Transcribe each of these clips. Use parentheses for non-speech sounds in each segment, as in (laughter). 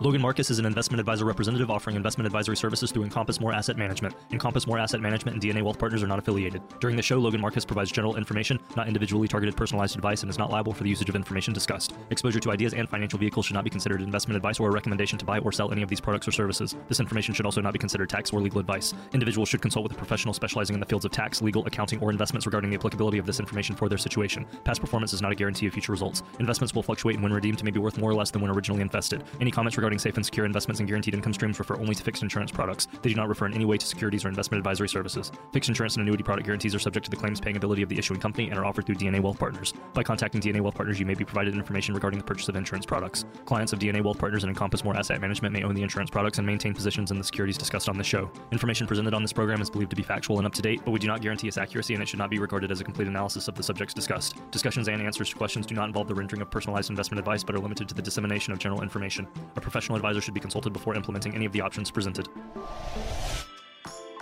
Logan Marcus is an investment advisor representative offering investment advisory services through Encompass More Asset Management. Encompass More Asset Management and DNA Wealth Partners are not affiliated. During the show, Logan Marcus provides general information, not individually targeted personalized advice, and is not liable for the usage of information discussed. Exposure to ideas and financial vehicles should not be considered investment advice or a recommendation to buy or sell any of these products or services. This information should also not be considered tax or legal advice. Individuals should consult with a professional specializing in the fields of tax, legal, accounting, or investments regarding the applicability of this information for their situation. Past performance is not a guarantee of future results. Investments will fluctuate and when redeemed may be worth more or less than when originally invested. Any comments regarding safe and secure investments and guaranteed income streams refer only to fixed insurance products. They do not refer in any way to securities or investment advisory services. Fixed insurance and annuity product guarantees are subject to the claims paying ability of the issuing company and are offered through DNA Wealth Partners. By contacting DNA Wealth Partners, you may be provided information regarding the purchase of insurance products. Clients of DNA Wealth Partners and Encompass More Asset Management may own the insurance products and maintain positions in the securities discussed on this show. Information presented on this program is believed to be factual and up to date, but we do not guarantee its accuracy and it should not be regarded as a complete analysis of the subjects discussed. Discussions and answers to questions do not involve the rendering of personalized investment advice but are limited to the dissemination of general information. A professional advisor should be consulted before implementing any of the options presented.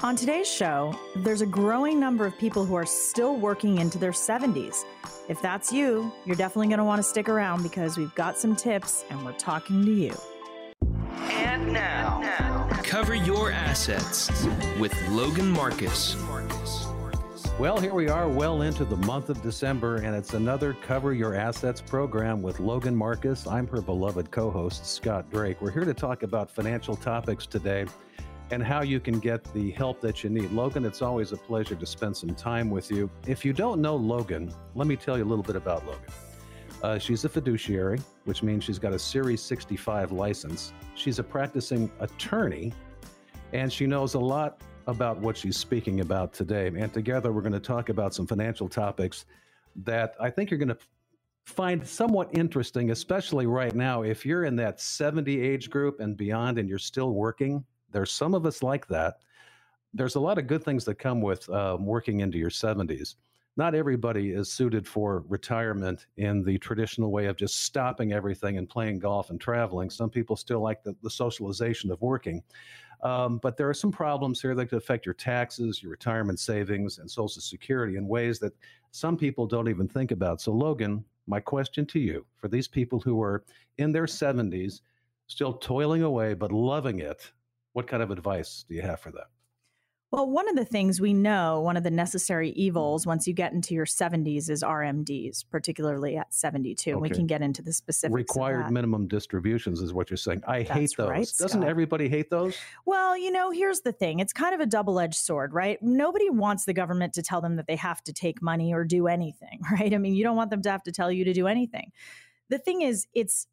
On today's show, there's a growing number of people who are still working into their 70s. If that's you, you're definitely going to want to stick around because we've got some tips and we're talking to you. And now, now, cover your assets with Logan Marcus. Well, here we are, well into the month of December, and it's another Cover Your Assets program with Logan Marcus. I'm her beloved co host, Scott Drake. We're here to talk about financial topics today and how you can get the help that you need. Logan, it's always a pleasure to spend some time with you. If you don't know Logan, let me tell you a little bit about Logan. Uh, she's a fiduciary, which means she's got a Series 65 license. She's a practicing attorney, and she knows a lot about what she's speaking about today. And together, we're going to talk about some financial topics that I think you're going to find somewhat interesting, especially right now. If you're in that 70 age group and beyond and you're still working, there's some of us like that. There's a lot of good things that come with um, working into your 70s. Not everybody is suited for retirement in the traditional way of just stopping everything and playing golf and traveling. Some people still like the, the socialization of working. Um, but there are some problems here that could affect your taxes, your retirement savings, and Social Security in ways that some people don't even think about. So, Logan, my question to you for these people who are in their 70s, still toiling away but loving it, what kind of advice do you have for them? Well, one of the things we know, one of the necessary hmm. evils once you get into your 70s is RMDs, particularly at 72. Okay. We can get into the specifics. Required minimum distributions is what you're saying. I That's hate those. Right, Doesn't everybody hate those? Well, you know, here's the thing it's kind of a double edged sword, right? Nobody wants the government to tell them that they have to take money or do anything, (laughs) right? I mean, you don't want them to have to tell you to do anything. The thing is, it's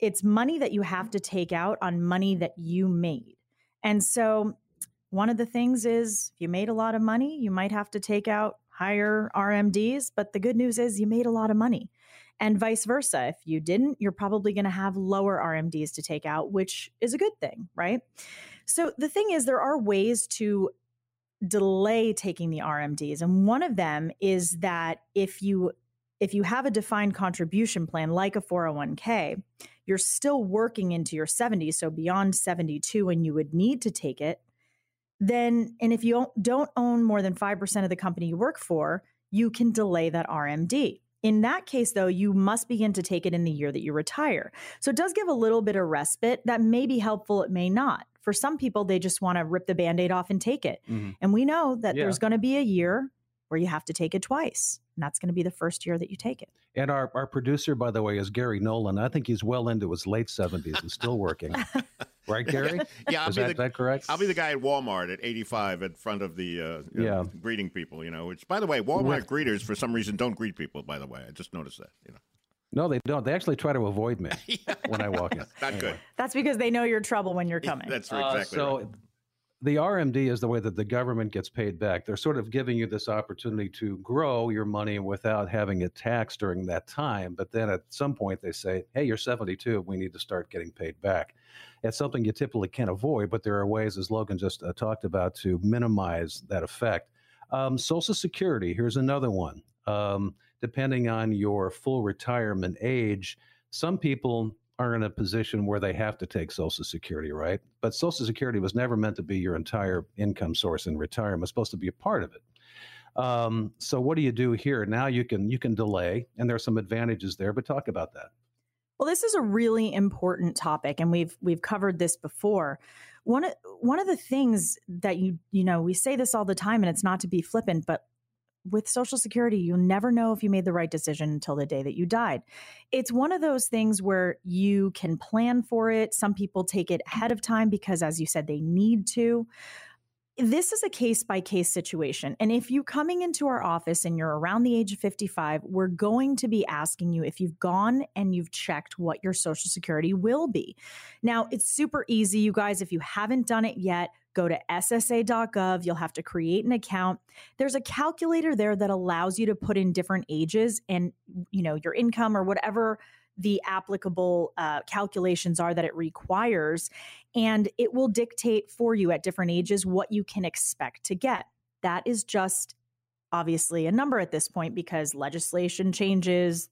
it's money that you have hmm. to take out on money that you made. And so one of the things is if you made a lot of money, you might have to take out higher RMDs, but the good news is you made a lot of money. And vice versa. If you didn't, you're probably going to have lower RMDs to take out, which is a good thing, right? So the thing is, there are ways to delay taking the RMDs. And one of them is that if you if you have a defined contribution plan like a 401k, you're still working into your 70s, so beyond 72 and you would need to take it, then, and if you don't own more than 5% of the company you work for, you can delay that RMD. In that case, though, you must begin to take it in the year that you retire. So it does give a little bit of respite. That may be helpful, it may not. For some people, they just want to rip the band aid off and take it. Mm-hmm. And we know that yeah. there's going to be a year where you have to take it twice. And that's going to be the first year that you take it. And our, our producer, by the way, is Gary Nolan. I think he's well into his late 70s and still working. (laughs) right, Gary? yeah, I'll is be that, the, that correct? I'll be the guy at Walmart at 85 in front of the uh, yeah. Know, greeting people. You know, which by the way, Walmart greeters for some reason don't greet people. By the way, I just noticed that. You know. No, they don't. They actually try to avoid me yeah. (laughs) when I walk in. Not anyway. good. That's because they know you're trouble when you're coming. That's right, exactly. Uh, so right the RMD is the way that the government gets paid back. They're sort of giving you this opportunity to grow your money without having it taxed during that time. But then at some point they say, hey, you're 72, we need to start getting paid back. It's something you typically can't avoid, but there are ways, as Logan just uh, talked about, to minimize that effect. Um, Social Security, here's another one. Um, depending on your full retirement age, some people are in a position where they have to take Social Security, right? But Social Security was never meant to be your entire income source in retirement. It's supposed to be a part of it. Um, so what do you do here? Now you can you can delay, and there are some advantages there. But talk about that. Well, this is a really important topic and we've we've covered this before. One of one of the things that you you know, we say this all the time and it's not to be flippant, but with Social Security, you'll never know if you made the right decision until the day that you died. It's one of those things where you can plan for it. Some people take it ahead of time because, as you said, they need to this is a case by case situation. And if you coming into our office and you're around the age of 55, we're going to be asking you if you've gone and you've checked what your social security will be. Now, it's super easy, you guys. If you haven't done it yet, go to ssa.gov. You'll have to create an account. There's a calculator there that allows you to put in different ages and, you know, your income or whatever the applicable uh, calculations are that it requires. And it will dictate for you at different ages what you can expect to get. That is just obviously a number at this point because legislation changes,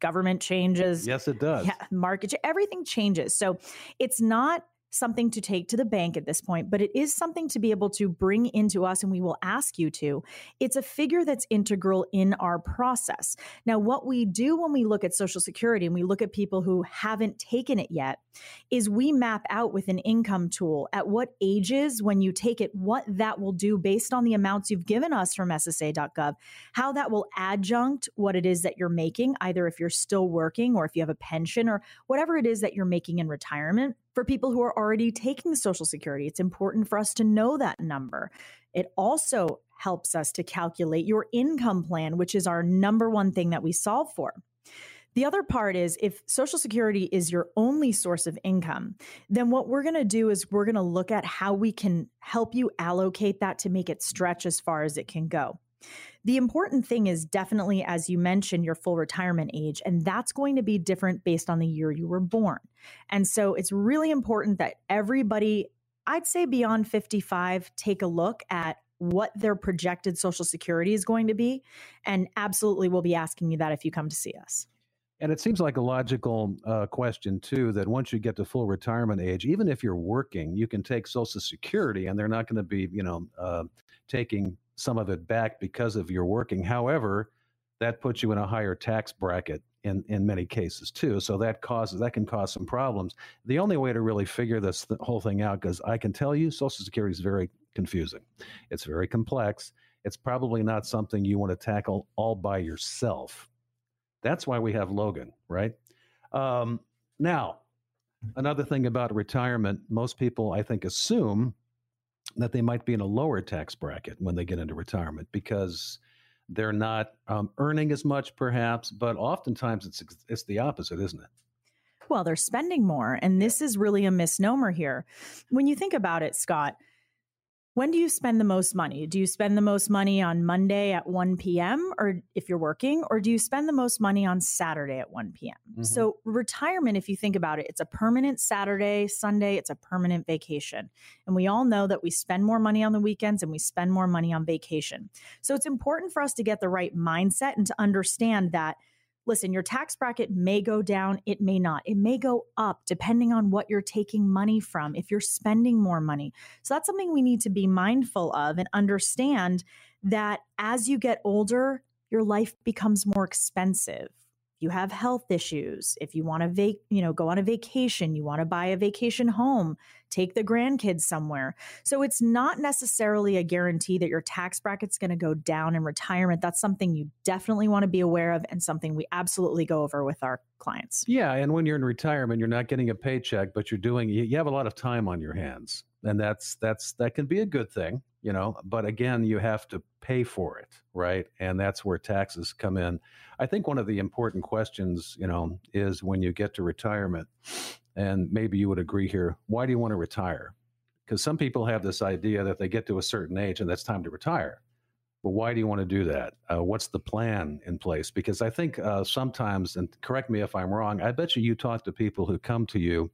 government changes. Yes, it does. Yeah, market, everything changes. So it's not something to take to the bank at this point, but it is something to be able to bring into us, and we will ask you to. It's a figure that's integral in our process. Now, what we do when we look at Social Security and we look at people who haven't taken it yet is we map out with an income tool at what ages, when you take it, what that will do based on the amounts you've given us from SSA.gov, how that will adjunct what it is that you're making, either if you're still working or if you have a pension or whatever it is that you're making in retirement for people who are already taking Social Security. It's important for us to know that number. It also helps us to calculate your income plan, which is our number one thing that we solve for. The other part is if Social Security is your only source of income, then what we're going to do is we're going to look at how we can help you allocate that to make it stretch as far as it can go. The important thing is definitely, as you mentioned, your full retirement age, and that's going to be different based on the year you were born. And so it's really important that everybody, I'd say beyond 55, take a look at what their projected Social Security is going to be. And absolutely, we'll be asking you that if you come to see us. And it seems like a logical uh, question, too, that once you get to full retirement age, even if you're working, you can take Social Security and they're not going to be, you know, uh, taking some of it back because of your working. However, that puts you in a higher tax bracket in, in many cases too. So that causes that can cause some problems. The only way to really figure this whole thing out, because I can tell you, Social Security is very confusing. It's very complex. It's probably not something you want to tackle all by yourself. That's why we have Logan, right? Um, now, another thing about retirement, most people I think assume that they might be in a lower tax bracket when they get into retirement because they're not um, earning as much, perhaps. But oftentimes it's it's the opposite, isn't it? Well, they're spending more, and this is really a misnomer here. When you think about it, Scott, when do you spend the most money? Do you spend the most money on Monday at 1 p.m. or if you're working, or do you spend the most money on Saturday at 1 p.m.? Mm-hmm. So, retirement, if you think about it, it's a permanent Saturday, Sunday, it's a permanent vacation. And we all know that we spend more money on the weekends and we spend more money on vacation. So, it's important for us to get the right mindset and to understand that listen, your tax bracket may go down, it may not. It may go up depending on what you're taking money from, if you're spending more money. So that's something we need to be mindful of and understand that as you get older, your life becomes more expensive you have health issues, if you want to vac- you know, go on a vacation, you want to buy a vacation home, take the grandkids somewhere. So it's not necessarily a guarantee that your tax bracket's going to go down in retirement. That's something you definitely want to be aware of and something we absolutely go over with our clients. Yeah, and when you're in retirement, you're not getting a paycheck, but you're doing you have a lot of time on your hands. And that's that's that can be a good thing you know but again you have to pay for it right? And that's where taxes come in. I think one of the important questions you know is when you get to retirement and maybe you would agree here why do you want to retire? Because some people have this idea that they get to a certain age and that's time to retire. But why do you want to do that? Uh, what's the plan in place? Because i think uh, sometimes and correct me if i'm wrong i bet you you talk to people who come to you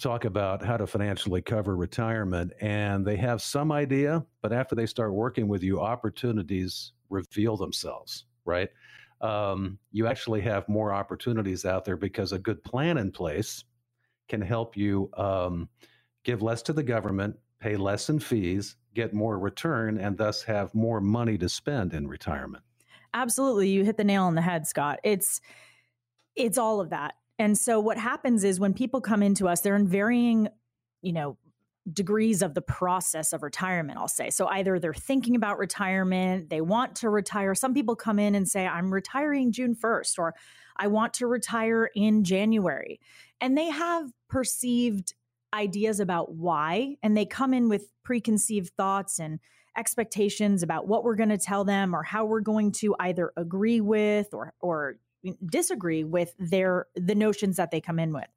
talk about how to financially cover retirement and they have some idea but after they start working with you opportunities reveal themselves right? Um, you actually have more opportunities out there because a good plan in place can help you um, give less to the government pay less in fees get more return and thus have more money to spend in retirement. Absolutely you hit the nail on the head scott. It's it's all of that And so what happens is when people come into us, they're in varying, you know, degrees of the process of retirement, I'll say. So either they're thinking about retirement, they want to retire. Some people come in and say, I'm retiring June 1st, or I want to retire in January. And they have perceived ideas about why, and they come in with preconceived thoughts and expectations about what we're going to tell them or how we're going to either agree with or or disagree with their the notions that they come in with.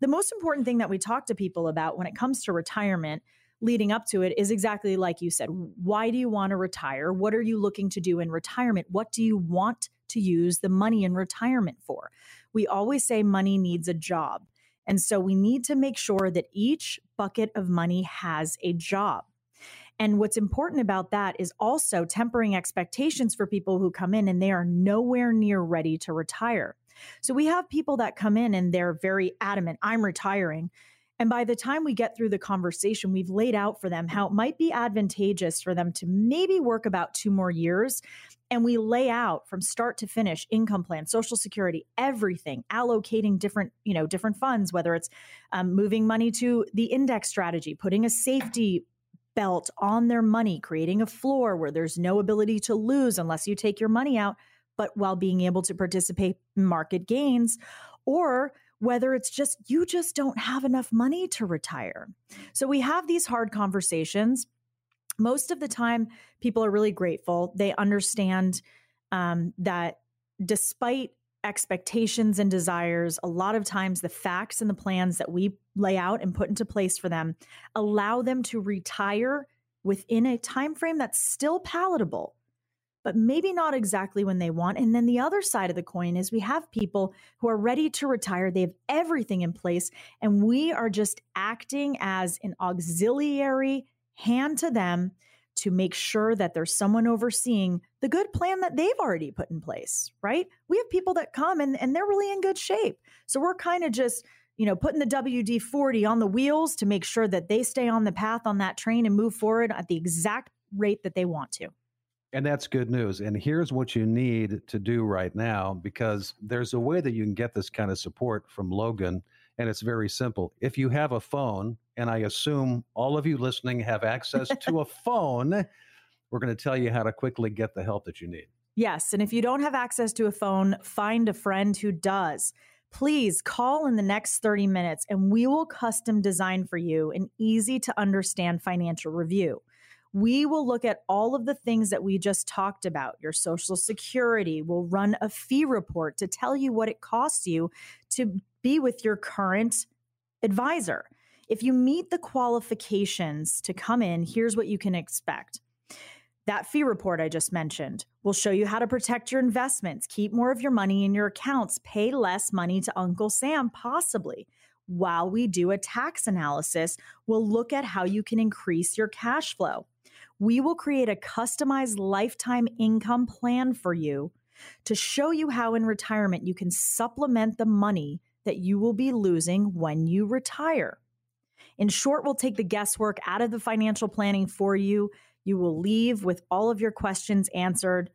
The most important thing that we talk to people about when it comes to retirement leading up to it is exactly like you said. Why do you want to retire? What are you looking to do in retirement? What do you want to use the money in retirement for? We always say money needs a job. And so we need to make sure that each bucket of money has a job. And what's important about that is also tempering expectations for people who come in and they are nowhere near ready to retire. So we have people that come in and they're very adamant, I'm retiring. And by the time we get through the conversation, we've laid out for them how it might be advantageous for them to maybe work about two more years. And we lay out from start to finish income plan, social security, everything, allocating different, you know, different funds, whether it's um, moving money to the index strategy, putting a safety belt on their money, creating a floor where there's no ability to lose unless you take your money out, but while being able to participate in market gains, or whether it's just you just don't have enough money to retire. So we have these hard conversations. Most of the time, people are really grateful. They understand um, that despite expectations and desires, a lot of times the facts and the plans that we lay out and put into place for them allow them to retire within a time frame that's still palatable but maybe not exactly when they want and then the other side of the coin is we have people who are ready to retire they have everything in place and we are just acting as an auxiliary hand to them to make sure that there's someone overseeing the good plan that they've already put in place, right? We have people that come and, and they're really in good shape. So we're kind of just, you know, putting the WD 40 on the wheels to make sure that they stay on the path on that train and move forward at the exact rate that they want to. And that's good news. And here's what you need to do right now because there's a way that you can get this kind of support from Logan. And it's very simple. If you have a phone, and I assume all of you listening have access to a (laughs) phone. We're going to tell you how to quickly get the help that you need. Yes. And if you don't have access to a phone, find a friend who does. Please call in the next 30 minutes and we will custom design for you an easy to understand financial review. We will look at all of the things that we just talked about. Your social security will run a fee report to tell you what it costs you to be with your current advisor. If you meet the qualifications to come in, here's what you can expect. That fee report I just mentioned will show you how to protect your investments, keep more of your money in your accounts, pay less money to Uncle Sam, possibly. While we do a tax analysis, we'll look at how you can increase your cash flow. We will create a customized lifetime income plan for you to show you how in retirement you can supplement the money that you will be losing when you retire. In short, we'll take the guesswork out of the financial planning for you. You will leave with all of your questions answered,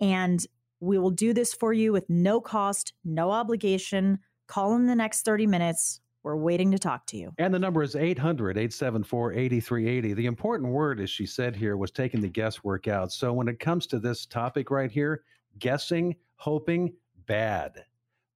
and we will do this for you with no cost, no obligation. Call in the next 30 minutes. We're waiting to talk to you. And the number is 800 874 8380. The important word, as she said here, was taking the guesswork out. So when it comes to this topic right here, guessing, hoping, bad.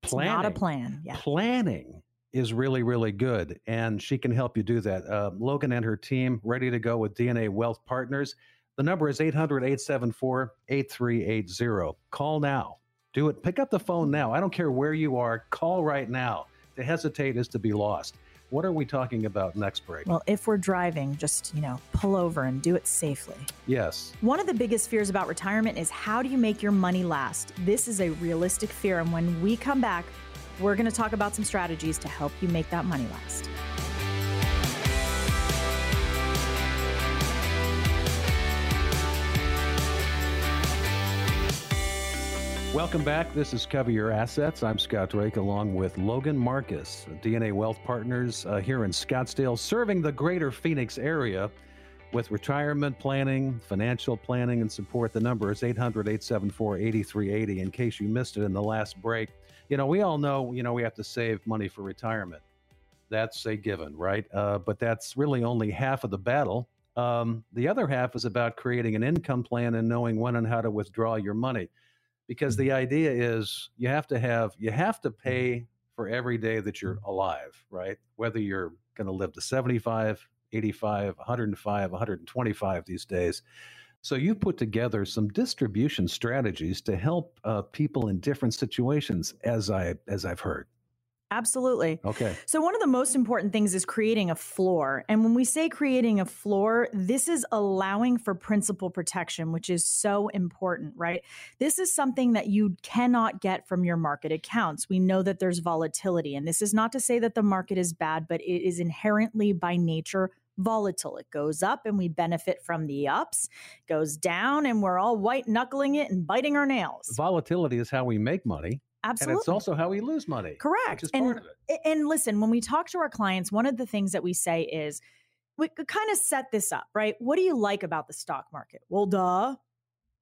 Planning, it's not a plan. Yeah. Planning is really, really good, and she can help you do that. Uh, Logan and her team ready to go with DNA Wealth Partners. The number is 800 874 8380. Call now. Do it. Pick up the phone now. I don't care where you are. Call right now. To hesitate is to be lost. What are we talking about next break? Well, if we're driving, just, you know, pull over and do it safely. Yes. One of the biggest fears about retirement is how do you make your money last? This is a realistic fear. And when we come back, we're going to talk about some strategies to help you make that money last. Welcome back. This is Cover Your Assets. I'm Scott Drake along with Logan Marcus, DNA Wealth Partners uh, here in Scottsdale, serving the greater Phoenix area. with retirement planning, financial planning, and support. The number is 800 874 8380 in case you missed it in the last break. You know, we all know, you know, we have to save money for retirement. That's a given, right? Uh, but that's really only half of the battle. Um, the other half is about creating an income plan and knowing when and how to withdraw your money. Because the idea is you have to have, you have to pay for every day that you're alive, right? Whether you're going to live to 75, 85, 105, 125 these days. So you put together some distribution strategies to help uh, people in different situations, as I as I've heard. Absolutely. Okay. So, one of the most important things is creating a floor. And when we say creating a floor, this is allowing for principal protection, which is so important, right? This is something that you cannot get from your market accounts. We know that there's volatility. And this is not to say that the market is bad, but it is inherently by nature volatile. It goes up and we benefit from the ups, goes down and we're all white knuckling it and biting our nails. Volatility is how we make money. Absolutely. And it's also how we lose money. Correct. and, and listen, when we talk to our clients, one of the things that we say is we could kind of set this up, right? What do you like about the stock market? Well, duh,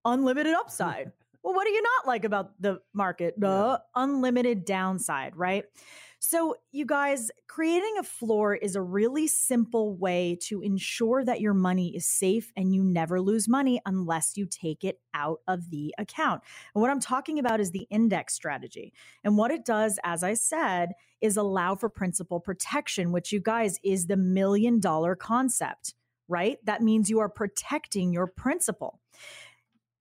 unlimited upside. (laughs) well, what do you not like about the market? Duh, yeah. unlimited downside, right? So, you guys, creating a floor is a really simple way to ensure that your money is safe and you never lose money unless you take it out of the account. And what I'm talking about is the index strategy. And what it does, as I said, is allow for principal protection, which you guys is the million dollar concept, right? That means you are protecting your principal.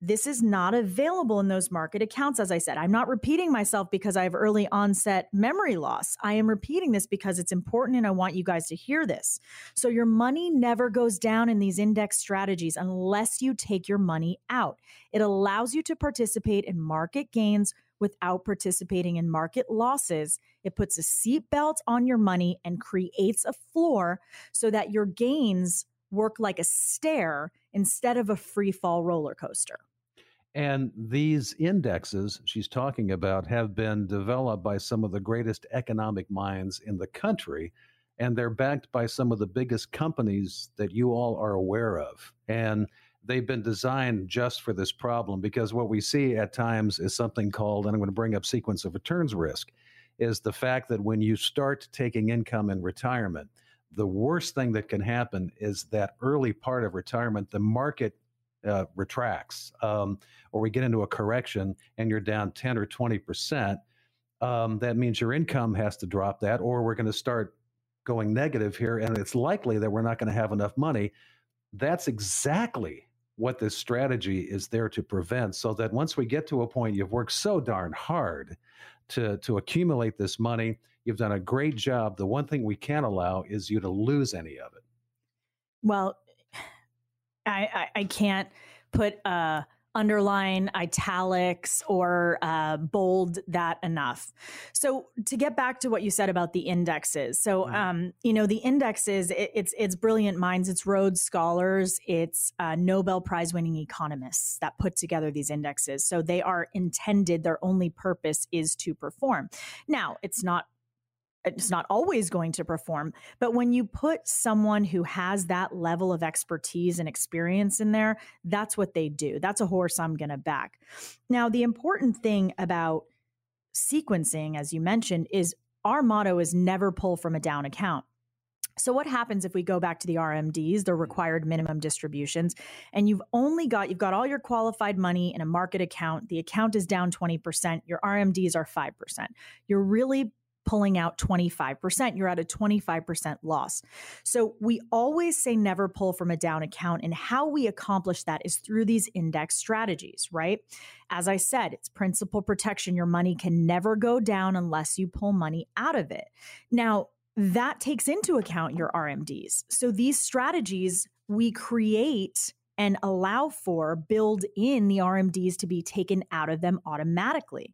This is not available in those market accounts. As I said, I'm not repeating myself because I have early onset memory loss. I am repeating this because it's important and I want you guys to hear this. So, your money never goes down in these index strategies unless you take your money out. It allows you to participate in market gains without participating in market losses. It puts a seatbelt on your money and creates a floor so that your gains work like a stair instead of a free fall roller coaster. And these indexes she's talking about have been developed by some of the greatest economic minds in the country. And they're backed by some of the biggest companies that you all are aware of. And they've been designed just for this problem because what we see at times is something called, and I'm going to bring up sequence of returns risk, is the fact that when you start taking income in retirement, the worst thing that can happen is that early part of retirement, the market uh, retracts um, or we get into a correction and you're down 10 or 20 percent um, that means your income has to drop that or we're going to start going negative here and it's likely that we're not going to have enough money. That's exactly what this strategy is there to prevent so that once we get to a point you've worked so darn hard to to accumulate this money you've done a great job. The one thing we can't allow is you to lose any of it. Well I, I, I can't put uh, underline italics or uh, bold that enough. So to get back to what you said about the indexes, so um, you know the indexes, it, it's it's brilliant minds, it's Rhodes scholars, it's uh, Nobel Prize winning economists that put together these indexes. So they are intended; their only purpose is to perform. Now, it's not it's not always going to perform. But when you put someone who has that level of expertise and experience in there, that's what they do. That's a horse I'm going to back. Now, the important thing about sequencing, as you mentioned, is our motto is never pull from a down account. So, what happens if we go back to the RMDs, the required minimum distributions, and you've only got you've got all your qualified money in a market account, the account is down 20%, your RMDs are 5%. You're really pulling out 25%. You're at a 25% loss. So we always say never pull from a down account. And how we accomplish that is through these index strategies, right? As I said, it's principal protection. Your money can never go down unless you pull money out of it. Now, that takes into account your RMDs. So these strategies we create and allow for build in the RMDs to be taken out of them automatically.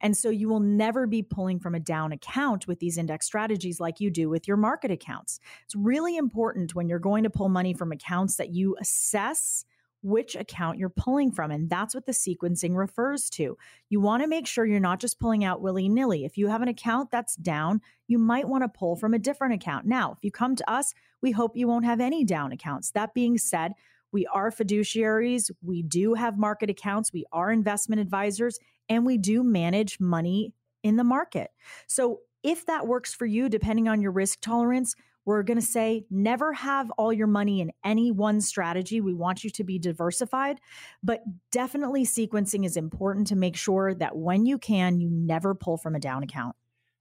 And so you will never be pulling from a down account with these index strategies like you do with your market accounts. It's really important when you're going to pull money from accounts that you assess which account you're pulling from. And that's what the sequencing refers to. You want to make sure you're not just pulling out willy nilly. If you have an account that's down, you might want to pull from a different account. Now, if you come to us, we hope you won't have any down accounts. That being said, we are fiduciaries. We do have market accounts. We are investment advisors and we do manage money in the market. So if that works for you, depending on your risk tolerance, we're going to say never have all your money in any one strategy. We want you to be diversified, but definitely sequencing is important to make sure that when you can, you never pull from a down account.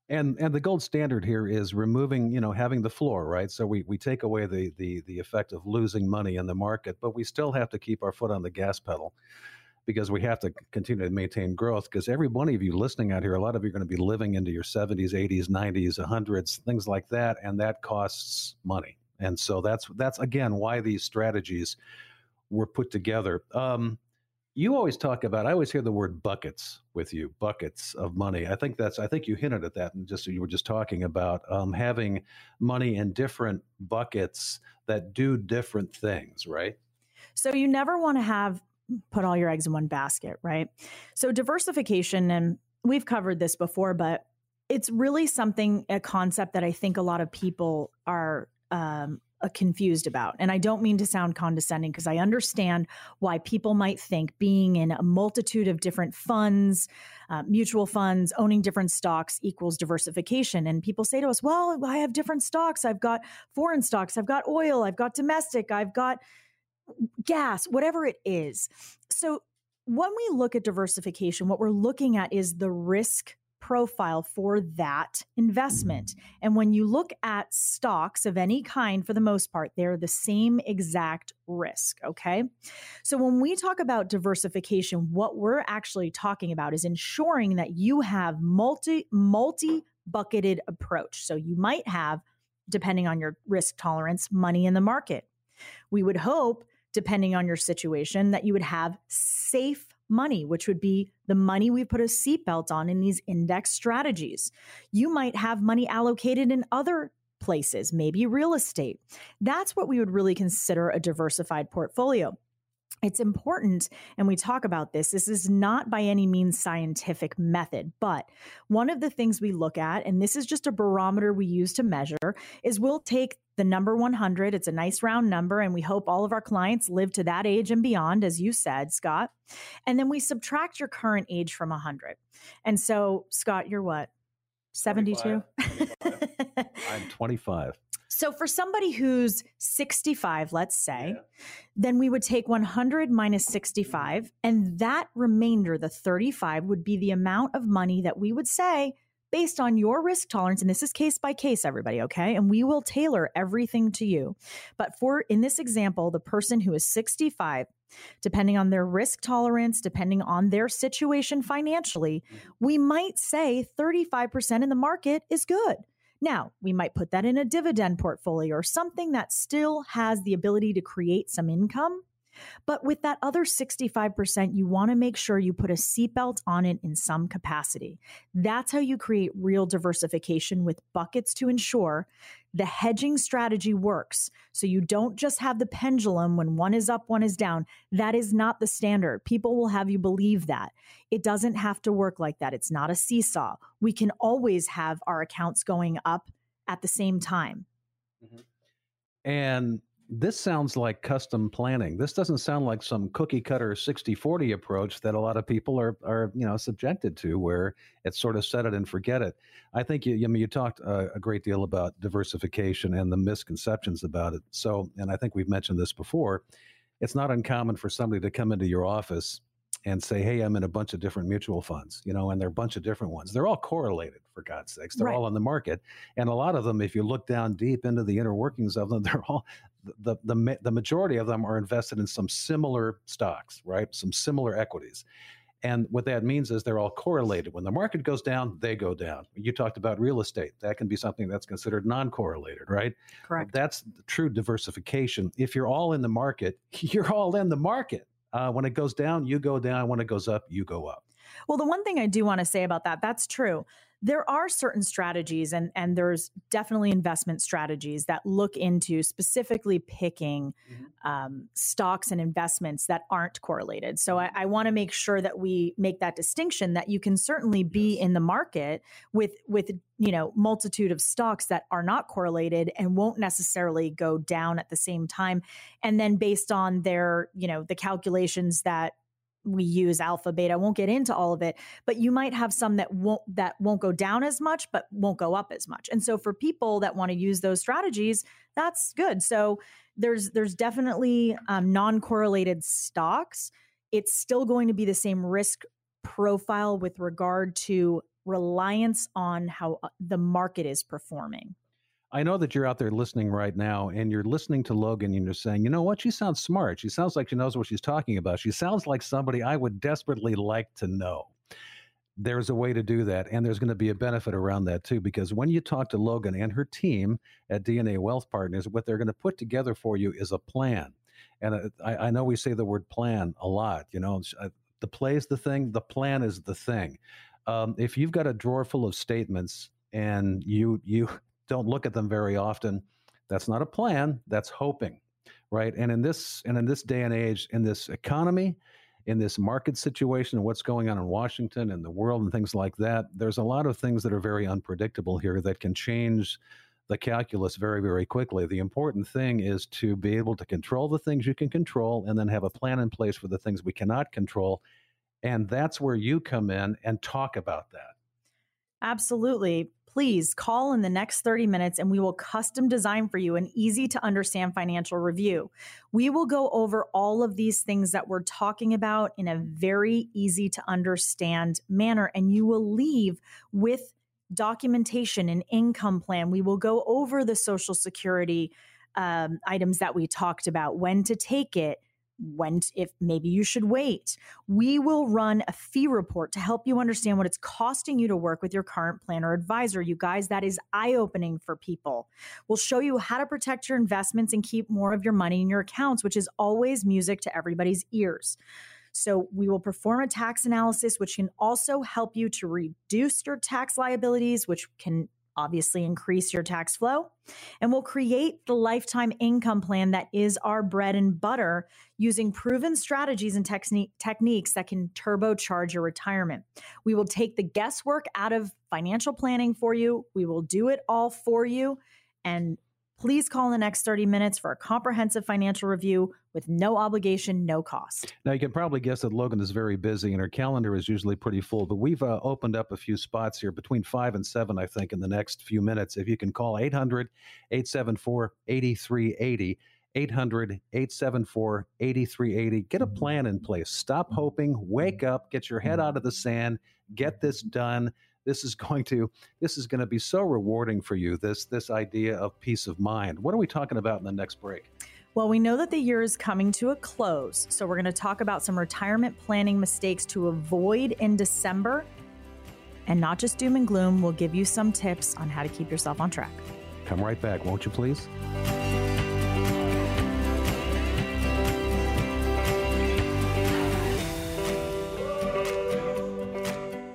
And and the gold standard here is removing, you know, having the floor, right? So we, we take away the the the effect of losing money in the market, but we still have to keep our foot on the gas pedal because we have to continue to maintain growth. Because every one of you listening out here, a lot of you are going to be living into your 70s, 80s, 90s, 100s, things like that, and that costs money. And so that's that's again why these strategies were put together. Um, you always talk about. I always hear the word buckets with you, buckets of money. I think that's. I think you hinted at that, and just you were just talking about um, having money in different buckets that do different things, right? So you never want to have put all your eggs in one basket, right? So diversification, and we've covered this before, but it's really something, a concept that I think a lot of people are um, uh, confused about. And I don't mean to sound condescending because I understand why people might think being in a multitude of different funds, uh, mutual funds, owning different stocks equals diversification. And people say to us, well, I have different stocks. I've got foreign stocks, I've got oil, I've got domestic, I've got gas, whatever it is. So when we look at diversification, what we're looking at is the risk profile for that investment. And when you look at stocks of any kind, for the most part, they're the same exact risk. Okay. So when we talk about diversification, what we're actually talking about is ensuring that you have multi, multi bucketed approach. So you might have, depending on your risk tolerance, money in the market. We would hope depending on your situation, that you would have safe money, which would be the money we put a seatbelt on in these index strategies. You might have money allocated in other places, maybe real estate. That's what we would really consider a diversified portfolio. It's important, and we talk about this. This is not by any means scientific method, but one of the things we look at, and this is just a barometer we use to measure, is we'll take the number 100. It's a nice round number, and we hope all of our clients live to that age and beyond, as you said, Scott. And then we subtract your current age from 100. And so, Scott, you're what? 72? 25. (laughs) I'm 25. So for somebody who's 65, let's say, yeah. then we would take 100 minus 65, and that remainder, the 35, would be the amount of money that we would say based on your risk tolerance. And this is case by case, everybody, okay? And we will tailor everything to you. But for in this example, the person who is 65, depending on their risk tolerance, depending on their situation financially, mm-hmm. we might say 35% in the market is good. Now, we might put that in a dividend portfolio or something that still has the ability to create some income. But with that other 65%, you want to make sure you put a seatbelt on it in some capacity. That's how you create real diversification with buckets to ensure the hedging strategy works. So you don't just have the pendulum when one is up, one is down. That is not the standard. People will have you believe that. It doesn't have to work like that. It's not a seesaw. We can always have our accounts going up at the same time. Mm-hmm. And this sounds like custom planning. This doesn't sound like some cookie cutter 60-40 approach that a lot of people are are you know subjected to, where it's sort of set it and forget it. I think you, I mean, you talked uh, a great deal about diversification and the misconceptions about it. So, and I think we've mentioned this before. It's not uncommon for somebody to come into your office and say, "Hey, I'm in a bunch of different mutual funds," you know, and they're a bunch of different ones. They're all correlated, for God's sakes. They're right. all on the market, and a lot of them, if you look down deep into the inner workings of them, (laughs) they're all the the the majority of them are invested in some similar stocks, right? Some similar equities. And what that means is they're all correlated. When the market goes down, they go down. You talked about real estate. That can be something that's considered non correlated, right? Correct. That's true diversification. If you're all in the market, (laughs) you're all in the market. Uh, when it goes down, you go down. When it goes up, you go up. Well, the one thing I do want to say about that, that's true there are certain strategies and and there's definitely investment strategies that look into specifically picking mm-hmm. um, stocks and investments that aren't correlated so i, I want to make sure that we make that distinction that you can certainly be yes. in the market with with you know multitude of stocks that are not correlated and won't necessarily go down at the same time and then based on their you know the calculations that we use alpha beta I won't get into all of it but you might have some that won't that won't go down as much but won't go up as much. And so for people that want to use those strategies that's good. So there's there's definitely um, non-correlated stocks. It's still going to be the same risk profile with regard to reliance on how uh, the market is performing I know that you're out there listening right now and you're listening to Logan and you're saying, you know what? She sounds smart. She sounds like she knows what she's talking about. She sounds like somebody I would desperately like to know. There's a way to do that. And there's going to be a benefit around that too, because when you talk to Logan and her team at DNA Wealth Partners, what they're going to put together for you is a plan. And uh, I, I know we say the word plan a lot. You know, uh, the play is the thing, the plan is the thing. Um, if you've got a drawer full of statements and you you don't look at them very often. That's not a plan, that's hoping, right? And in this and in this day and age, in this economy, in this market situation and what's going on in Washington and the world and things like that, there's a lot of things that are very unpredictable here that can change the calculus very, very quickly. The important thing is to be able to control the things you can control and then have a plan in place for the things we cannot control. And that's where you come in and talk about that. Absolutely please call in the next 30 minutes and we will custom design for you an easy to understand financial review. We will go over all of these things that we're talking about in a very easy to understand manner, and you will leave with documentation and income plan. We will go over the Social Security um, items that we talked about, when to take it when if maybe you should wait. We will run a fee report to help you understand what it's costing you to work with your current planner advisor. You guys, that is eye-opening for people. We'll show you how to protect your investments and keep more of your money in your accounts, which is always music to everybody's ears. So, we will perform a tax analysis, which can also help you to reduce your tax liabilities, which can obviously increase your tax flow. And we'll create the lifetime income plan that is our bread and butter using proven strategies and techni- techniques that can turbocharge your retirement. We will take the guesswork out of financial planning for you. We will do it all for you. And Please call in the next 30 minutes for a comprehensive financial review with no obligation, no cost. Now, you can probably guess that Logan is very busy and her calendar is usually pretty full, but we've uh, opened up a few spots here between five and seven, I think, in the next few minutes. If you can call 800 874 8380. 800 874 8380. Get a plan in place. Stop hoping, wake up, get your head out of the sand, get this done this is (laughs) going to this is going to be so rewarding for you this this idea of peace of mind what are we talking about in the next break well, we know that the year is coming to a close, so we're going to talk about some retirement planning mistakes to avoid in December. And not just doom and gloom, we'll give you some tips on how to keep yourself on track. Come right back, won't you please?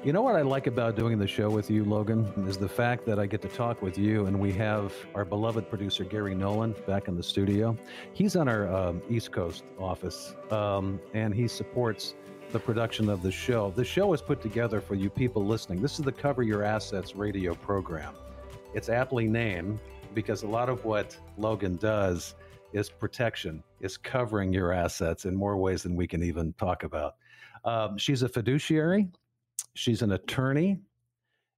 You know what I like about doing the show with you, Logan, is the fact that I get to talk with you, and we have our beloved producer Gary Nolan back in the studio. He's on our um, East Coast office, um, and he supports the production of the show. The show is put together for you people listening. This is the Cover Your Assets radio program. It's aptly named because a lot of what Logan does is protection, is covering your assets in more ways than we can even talk about. Um, she's a fiduciary She's an attorney.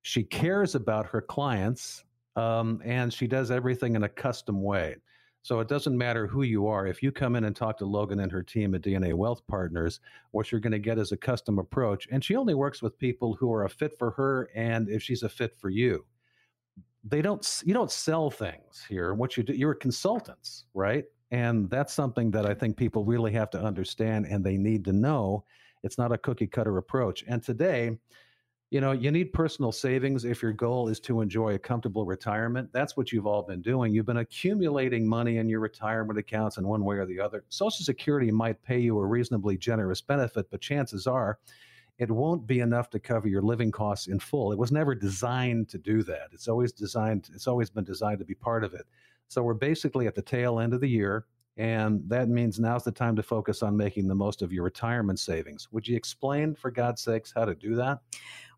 She cares about her clients, um, and she does everything in a custom way. So it doesn't matter who you are. If you come in and talk to Logan and her team at DNA Wealth Partners, what you're going to get is a custom approach. And she only works with people who are a fit for her, and if she's a fit for you. They don't. You don't sell things here. What you do, you're consultants, right? And that's something that I think people really have to understand, and they need to know it's not a cookie cutter approach. And today, you know, you need personal savings if your goal is to enjoy a comfortable retirement. That's what you've all been doing. You've been accumulating money in your retirement accounts in one way or the other. Social Security might pay you a reasonably generous benefit, but chances are it won't be enough to cover your living costs in full. It was never designed to do that. It's always designed, it's always been designed to be part of it. So we're basically at the tail end of the year. And that means now's the time to focus on making the most of your retirement savings. Would you explain, for God's sakes, how to do that?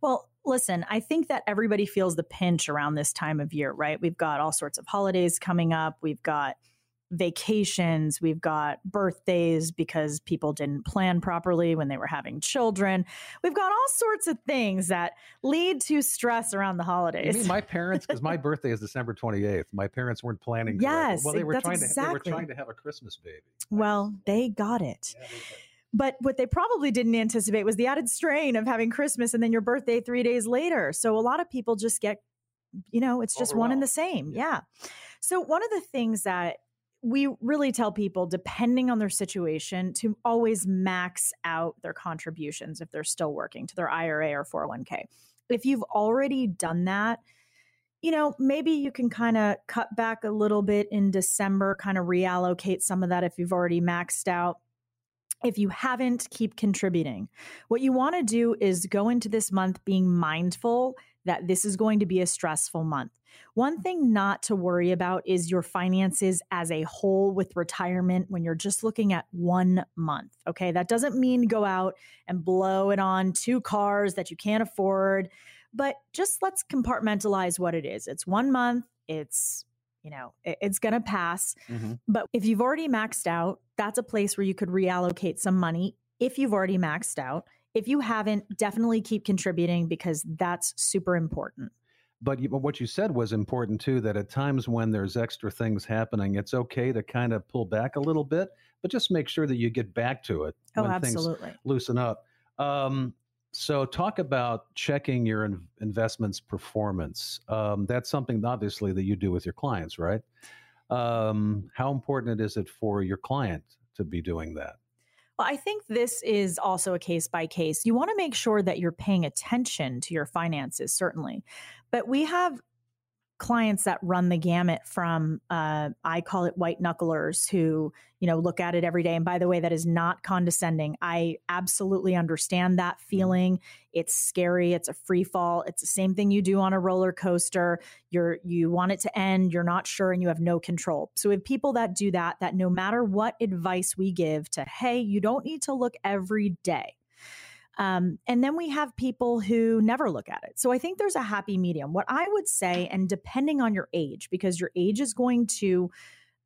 Well, listen, I think that everybody feels the pinch around this time of year, right? We've got all sorts of holidays coming up. We've got vacations, we've got birthdays because people didn't plan properly when they were having children. We've got all sorts of things that lead to stress around the holidays. I mean, my parents, because my (laughs) birthday is December 28th, my parents weren't planning. Yes, well, they were trying exactly. to they were trying to have a Christmas baby. Well, they got it. Yeah, but what they probably didn't anticipate was the added strain of having Christmas and then your birthday three days later. So a lot of people just get, you know, it's just one and the same. Yeah. yeah. So one of the things that we really tell people, depending on their situation, to always max out their contributions if they're still working to their IRA or 401k. If you've already done that, you know, maybe you can kind of cut back a little bit in December, kind of reallocate some of that if you've already maxed out. If you haven't, keep contributing. What you want to do is go into this month being mindful that this is going to be a stressful month. One thing not to worry about is your finances as a whole with retirement when you're just looking at one month. Okay. That doesn't mean go out and blow it on two cars that you can't afford, but just let's compartmentalize what it is. It's one month, it's you know, it's going to pass. Mm-hmm. But if you've already maxed out, that's a place where you could reallocate some money if you've already maxed out. If you haven't, definitely keep contributing because that's super important. But, you, but what you said was important too that at times when there's extra things happening, it's okay to kind of pull back a little bit, but just make sure that you get back to it oh, when absolutely. things loosen up. Um, so, talk about checking your in- investments performance. Um, that's something obviously that you do with your clients, right? Um, how important is it for your client to be doing that? Well, I think this is also a case by case. You want to make sure that you're paying attention to your finances, certainly. But we have clients that run the gamut from uh, i call it white knucklers who you know look at it every day. And by the way that is not condescending. I absolutely understand that mm-hmm. feeling. It's scary. It's a free fall. It's the same thing you do on a roller coaster. You're you want it to end. You're not sure and you have no control. So we have people that do that that no matter what advice we give to hey you don't need to look every day um, and then we have people who never look at it. So I think there's a happy medium. What I would say, and depending on your age, because your age is going to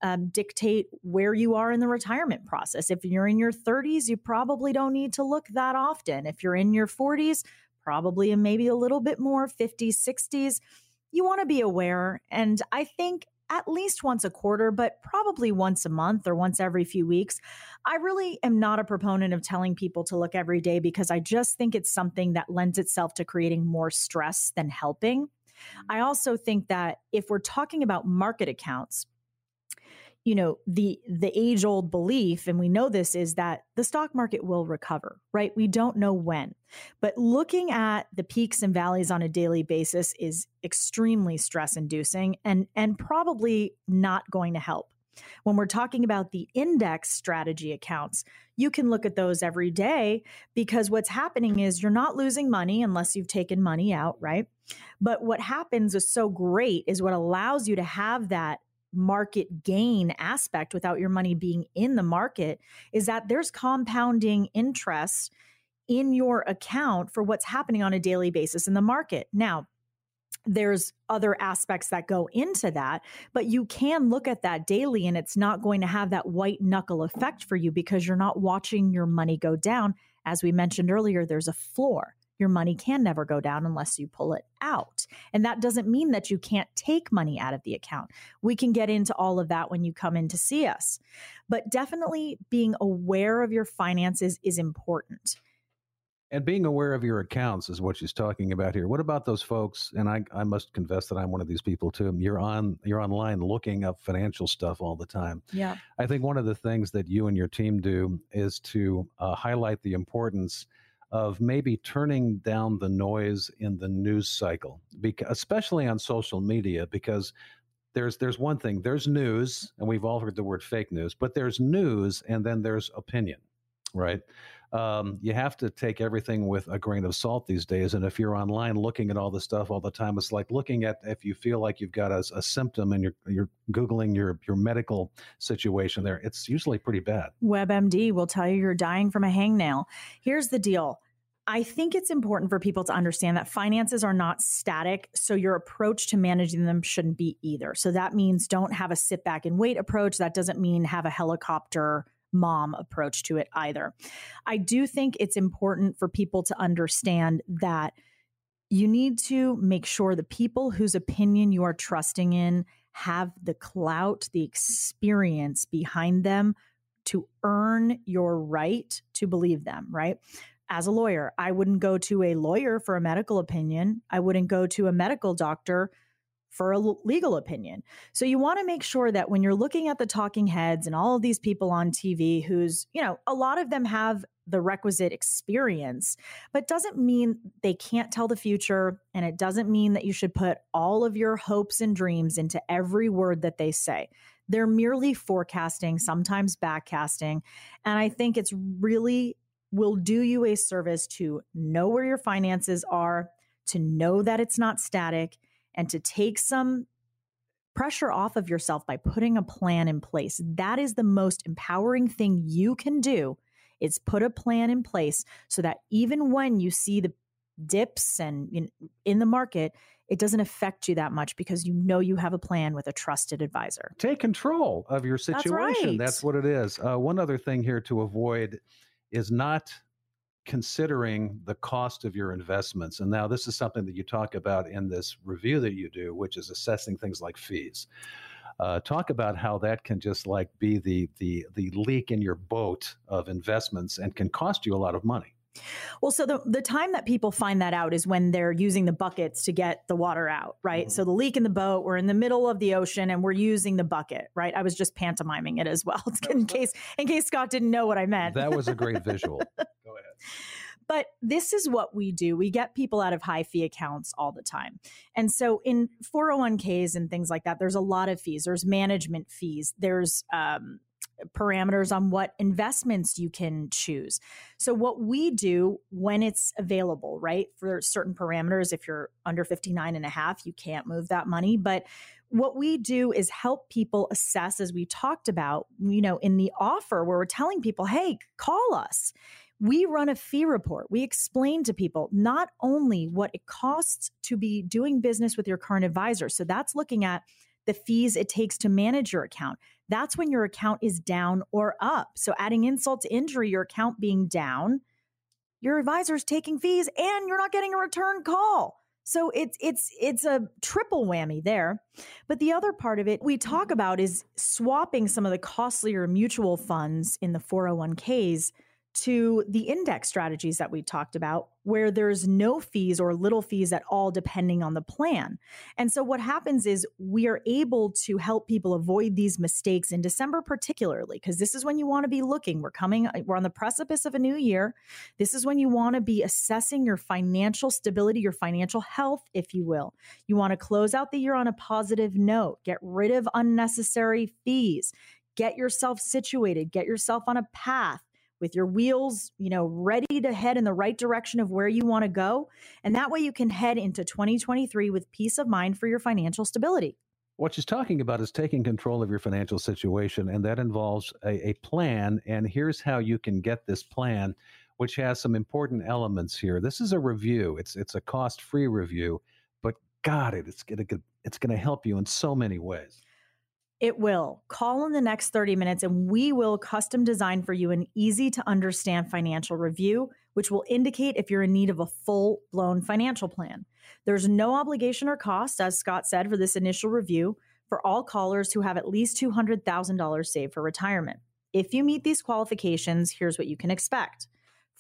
um, dictate where you are in the retirement process. If you're in your 30s, you probably don't need to look that often. If you're in your 40s, probably and maybe a little bit more, 50s, 60s, you want to be aware. And I think at least once a quarter, but probably once a month or once every few weeks. I really am not a proponent of telling people to look every day because I just think it's something that lends itself to creating more stress than helping. Mm-hmm. I also think that if we're talking about market accounts, you know the the age old belief and we know this is that the stock market will recover right? We don't know when. But looking at the peaks and valleys on a daily basis is extremely stress inducing and and probably not going to help. When we're talking about the index strategy accounts, you can look at those every day because what's happening is you're not losing money unless you've taken money out, right? But what happens is so great is what allows you to have that market gain aspect without your money being in the market is that there's compounding interest in your account for what's happening on a daily basis in the market. Now, there's other aspects that go into that, but you can look at that daily and it's not going to have that white knuckle effect for you because you're not watching your money go down. As we mentioned earlier, there's a floor your money can never go down unless you pull it out. And that doesn't mean that you can't take money out of the account. We can get into all of that when you come in to see us. But definitely being aware of your finances is important. And being aware of your accounts is what she's talking about here. What about those folks? And I, I must confess that I'm one of these people too. You're on you're online looking up financial stuff all the time. Yeah. I think one of the things that you and your team do is to uh, highlight the importance of maybe turning down the noise in the news cycle, because, especially on social media, because there's there's one thing there's news, and we've all heard the word fake news, but there's news, and then there's opinion. Right. Um, you have to take everything with a grain of salt these days. And if you're online looking at all the stuff all the time, it's like looking at if you feel like you've got a, a symptom and you're you're googling your your medical situation there. It's usually pretty bad. WebMD will tell you you're dying from a hangnail. Here's the deal. I think it's important for people to understand that finances are not static. So your approach to managing them shouldn't be either. So that means don't have a sit back and wait approach. That doesn't mean have a helicopter mom approach to it either. I do think it's important for people to understand that you need to make sure the people whose opinion you are trusting in have the clout, the experience behind them to earn your right to believe them, right? As a lawyer, I wouldn't go to a lawyer for a medical opinion. I wouldn't go to a medical doctor for a legal opinion. So you want to make sure that when you're looking at the talking heads and all of these people on TV who's, you know, a lot of them have the requisite experience, but doesn't mean they can't tell the future and it doesn't mean that you should put all of your hopes and dreams into every word that they say. They're merely forecasting, sometimes backcasting, and I think it's really will do you a service to know where your finances are, to know that it's not static and to take some pressure off of yourself by putting a plan in place. That is the most empowering thing you can do is put a plan in place so that even when you see the dips and know, in the market, it doesn't affect you that much because you know you have a plan with a trusted advisor. Take control of your situation. That's, right. That's what it is. Uh, one other thing here to avoid is not considering the cost of your investments. And now this is something that you talk about in this review that you do, which is assessing things like fees. Uh, talk about how that can just like be the the the leak in your boat of investments and can cost you a lot of money. Well, so the, the time that people find that out is when they're using the buckets to get the water out, right? Mm-hmm. So the leak in the boat, we're in the middle of the ocean and we're using the bucket, right? I was just pantomiming it as well (laughs) in case in case Scott didn't know what I meant. That was a great visual. (laughs) Go ahead. But this is what we do. We get people out of high fee accounts all the time. And so in 401ks and things like that, there's a lot of fees. There's management fees. There's um, parameters on what investments you can choose. So what we do when it's available, right? For certain parameters, if you're under 59 and a half, you can't move that money. But what we do is help people assess, as we talked about, you know, in the offer where we're telling people, hey, call us. We run a fee report. We explain to people not only what it costs to be doing business with your current advisor. So that's looking at the fees it takes to manage your account. That's when your account is down or up. So, adding insult to injury, your account being down, your advisor's taking fees and you're not getting a return call. So it's it's it's a triple whammy there. But the other part of it we talk mm-hmm. about is swapping some of the costlier mutual funds in the 401ks to the index strategies that we talked about, where there's no fees or little fees at all, depending on the plan. And so, what happens is we are able to help people avoid these mistakes in December, particularly, because this is when you want to be looking. We're coming, uh, we're on the precipice of a new year. This is when you want to be assessing your financial stability, your financial health, if you will. You want to close out the year on a positive note, get rid of unnecessary fees, get yourself situated, get yourself on a path with your wheels, you know, ready to head in the right direction of where you want to go. And that way you can head into 2023 with peace of mind for your financial stability. What she's talking about is taking control of your financial situation, and that involves a, a plan. And here's how you can get this plan, which has some important elements here. This is a review. It's it's a cost-free review, but God, it, it's gonna it's gonna help you in so many ways. It will. Call in the next 30 minutes and we will custom design for you an easy to understand financial review, which will indicate if you're in need of a full blown financial plan. There's no obligation or cost, as Scott said, for this initial review for all callers who have at least $200,000 saved for retirement. If you meet these qualifications, here's what you can expect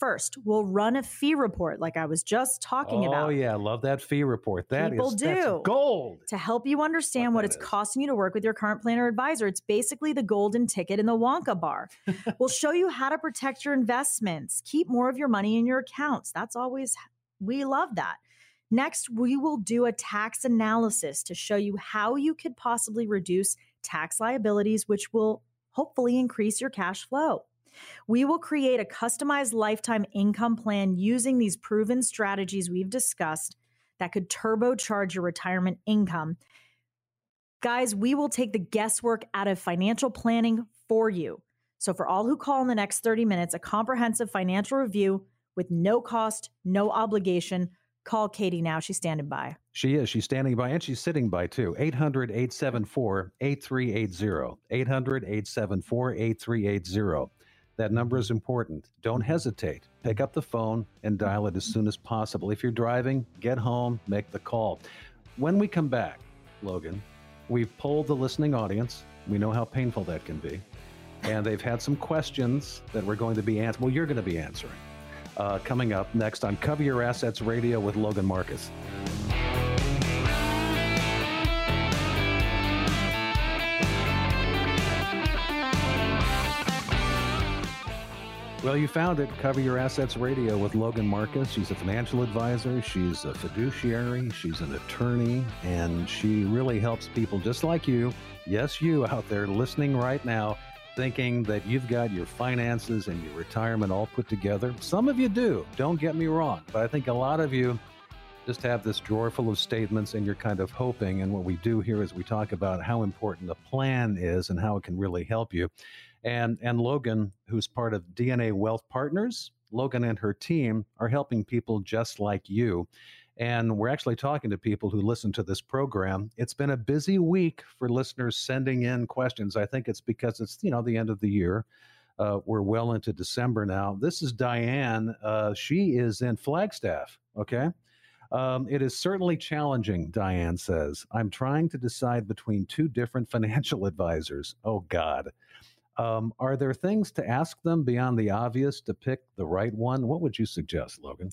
First, we'll run a fee report like I was just talking oh, about. Oh yeah, love that fee report. That People is, do. gold. To help you understand what, what it's is. costing you to work with your current planner advisor. It's basically the golden ticket in the Wonka bar. (laughs) we'll show you how to protect your investments, keep more of your money in your accounts. That's always we love that. Next, we will do a tax analysis to show you how you could possibly reduce tax liabilities, which will hopefully increase your cash flow. We will create a customized lifetime income plan using these proven strategies we've discussed that could turbocharge your retirement income. Guys, we will take the guesswork out of financial planning for you. So, for all who call in the next 30 minutes, a comprehensive financial review with no cost, no obligation. Call Katie now. She's standing by. She is. She's standing by and she's sitting by too. 800 874 8380. 800 874 8380. That number is important. Don't hesitate. Pick up the phone and dial it as soon as possible. If you're driving, get home, make the call. When we come back, Logan, we've polled the listening audience. We know how painful that can be. And they've had some questions that we're going to be answering. Well, you're going to be answering. Uh, coming up next on Cover Your Assets Radio with Logan Marcus. Well, you found it. Cover Your Assets Radio with Logan Marcus. She's a financial advisor, she's a fiduciary, she's an attorney, and she really helps people just like you, yes, you out there listening right now, thinking that you've got your finances and your retirement all put together. Some of you do, don't get me wrong, but I think a lot of you just have this drawer full of statements and you're kind of hoping. And what we do here is we talk about how important the plan is and how it can really help you. And, and Logan, who's part of DNA Wealth Partners, Logan and her team are helping people just like you. And we're actually talking to people who listen to this program. It's been a busy week for listeners sending in questions. I think it's because it's, you know, the end of the year. Uh, we're well into December now. This is Diane. Uh, she is in Flagstaff. Okay. Um, it is certainly challenging, Diane says. I'm trying to decide between two different (laughs) financial advisors. Oh, God. Um, are there things to ask them beyond the obvious to pick the right one? What would you suggest, Logan?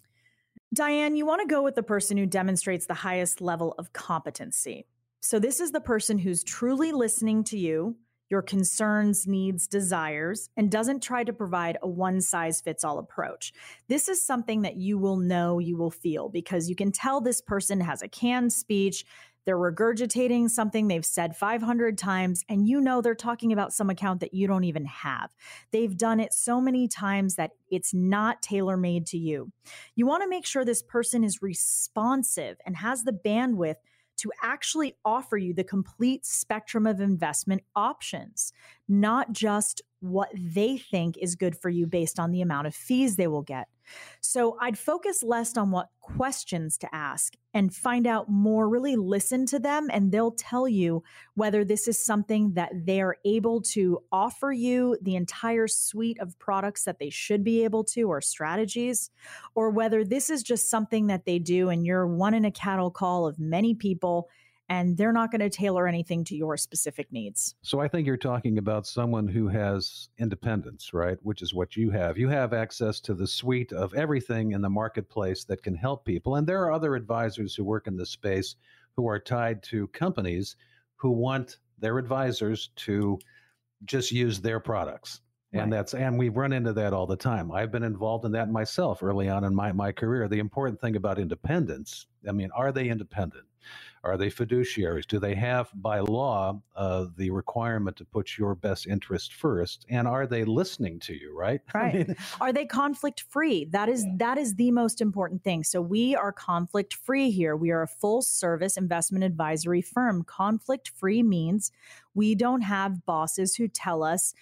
Diane, you want to go with the person who demonstrates the highest level of competency. So, this is the person who's truly listening to you, your concerns, needs, desires, and doesn't try to provide a one size fits all approach. This is something that you will know, you will feel, because you can tell this person has a canned speech. They're regurgitating something they've said 500 times, and you know they're talking about some account that you don't even have. They've done it so many times that it's not tailor made to you. You want to make sure this person is responsive and has the bandwidth to actually offer you the complete spectrum of investment options, not just what they think is good for you based on the amount of fees they will get. So I'd focus less on what questions to ask and find out more, really listen to them, and they'll tell you whether this is something that they're able to offer you the entire suite of products that they should be able to or strategies, or whether this is just something that they do and you're one in a cattle call of many people and they're not going to tailor anything to your specific needs. So I think you're talking about someone who has independence, right? Which is what you have. You have access to the suite of everything in the marketplace that can help people. And there are other advisors who work in this space who are tied to companies who want their advisors to just use their products. And that's and we run into that all the time. I've been involved in that myself early on in my, my career. The important thing about independence, I mean, are they independent? Are they fiduciaries? Do they have by law uh, the requirement to put your best interest first? And are they listening to you? Right. (laughs) Right. I mean, are they conflict free? That is that is the most important thing. So we are conflict free here. We are a full service investment advisory firm. Conflict free means we don't have bosses who tell us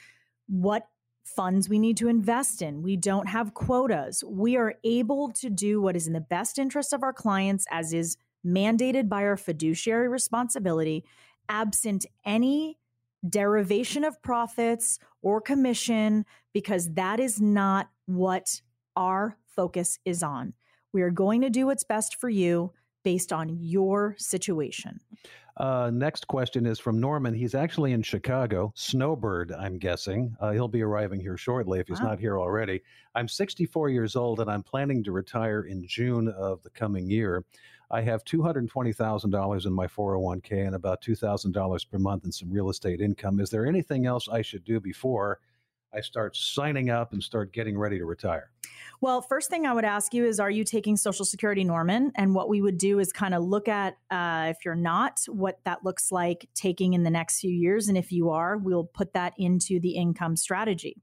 what funds we need to invest in. We don't have quotas. We are able to do what is in the best interest of our clients, as is mandated by our fiduciary responsibility, absent any derivation of profits or commission, because that is not what our focus is on. We are going to do what's best for you based on your situation. Uh, next question is from Norman. He's actually in Chicago. Snowbird, I'm guessing. Uh, he'll be arriving here shortly if he's wow. not here already. I'm 64 years old and I'm planning to retire in June of the coming year. I have $220,000 in my 401k and about $2,000 per month in some real estate income. Is there anything else I should do before I start signing up and start getting ready to retire? Well, first thing I would ask you is Are you taking Social Security, Norman? And what we would do is kind of look at, uh, if you're not, what that looks like taking in the next few years. And if you are, we'll put that into the income strategy.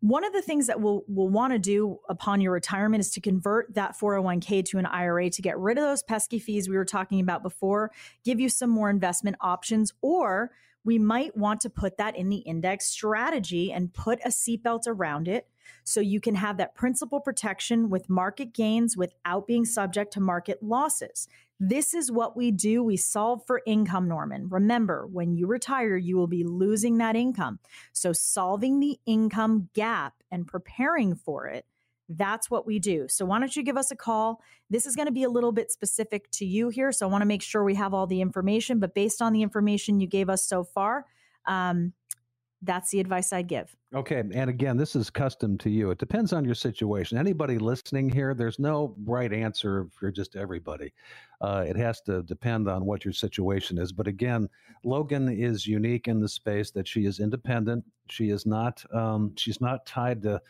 One of the things that we'll, we'll want to do upon your retirement is to convert that 401k to an IRA to get rid of those pesky fees we were talking about before, give you some more investment options, or we might want to put that in the index strategy and put a seatbelt around it so you can have that principal protection with market gains without being subject to market losses. This is what we do. We solve for income, Norman. Remember, when you retire, you will be losing that income. So, solving the income gap and preparing for it, that's what we do. So, why don't you give us a call? This is going to be a little bit specific to you here. So, I want to make sure we have all the information. But based on the information you gave us so far, um, that's the advice I'd give. Okay. And again, this is custom to you. It depends on your situation. Anybody listening here, there's no right answer for just everybody. Uh, it has to depend on what your situation is. But again, Logan is unique in the space that she is independent. She is not, um, she's not tied to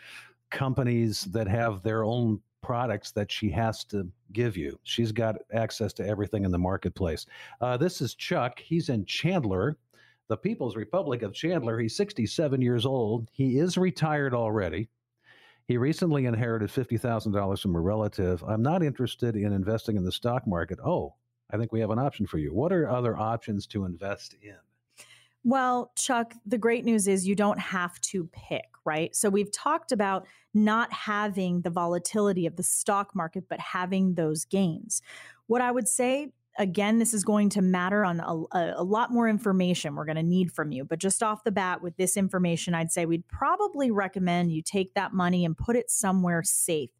companies that have their own products that she has to give you. She's got access to everything in the marketplace. Uh, this is Chuck. He's in Chandler the People's Republic of Chandler. He's 67 years old. He is retired already. He recently inherited $50,000 from a relative. I'm not interested in investing in the stock market. Oh, I think we have an option for you. What are other options to invest in? Well, Chuck, the great news is you don't have to pick, right? So we've talked about not having the volatility of the stock market, but having those gains. What I would say again, this is going to matter on a, a lot more information we're going to need from you. But just off the bat, with this information, I'd say we'd probably recommend you take that money and put it somewhere safe.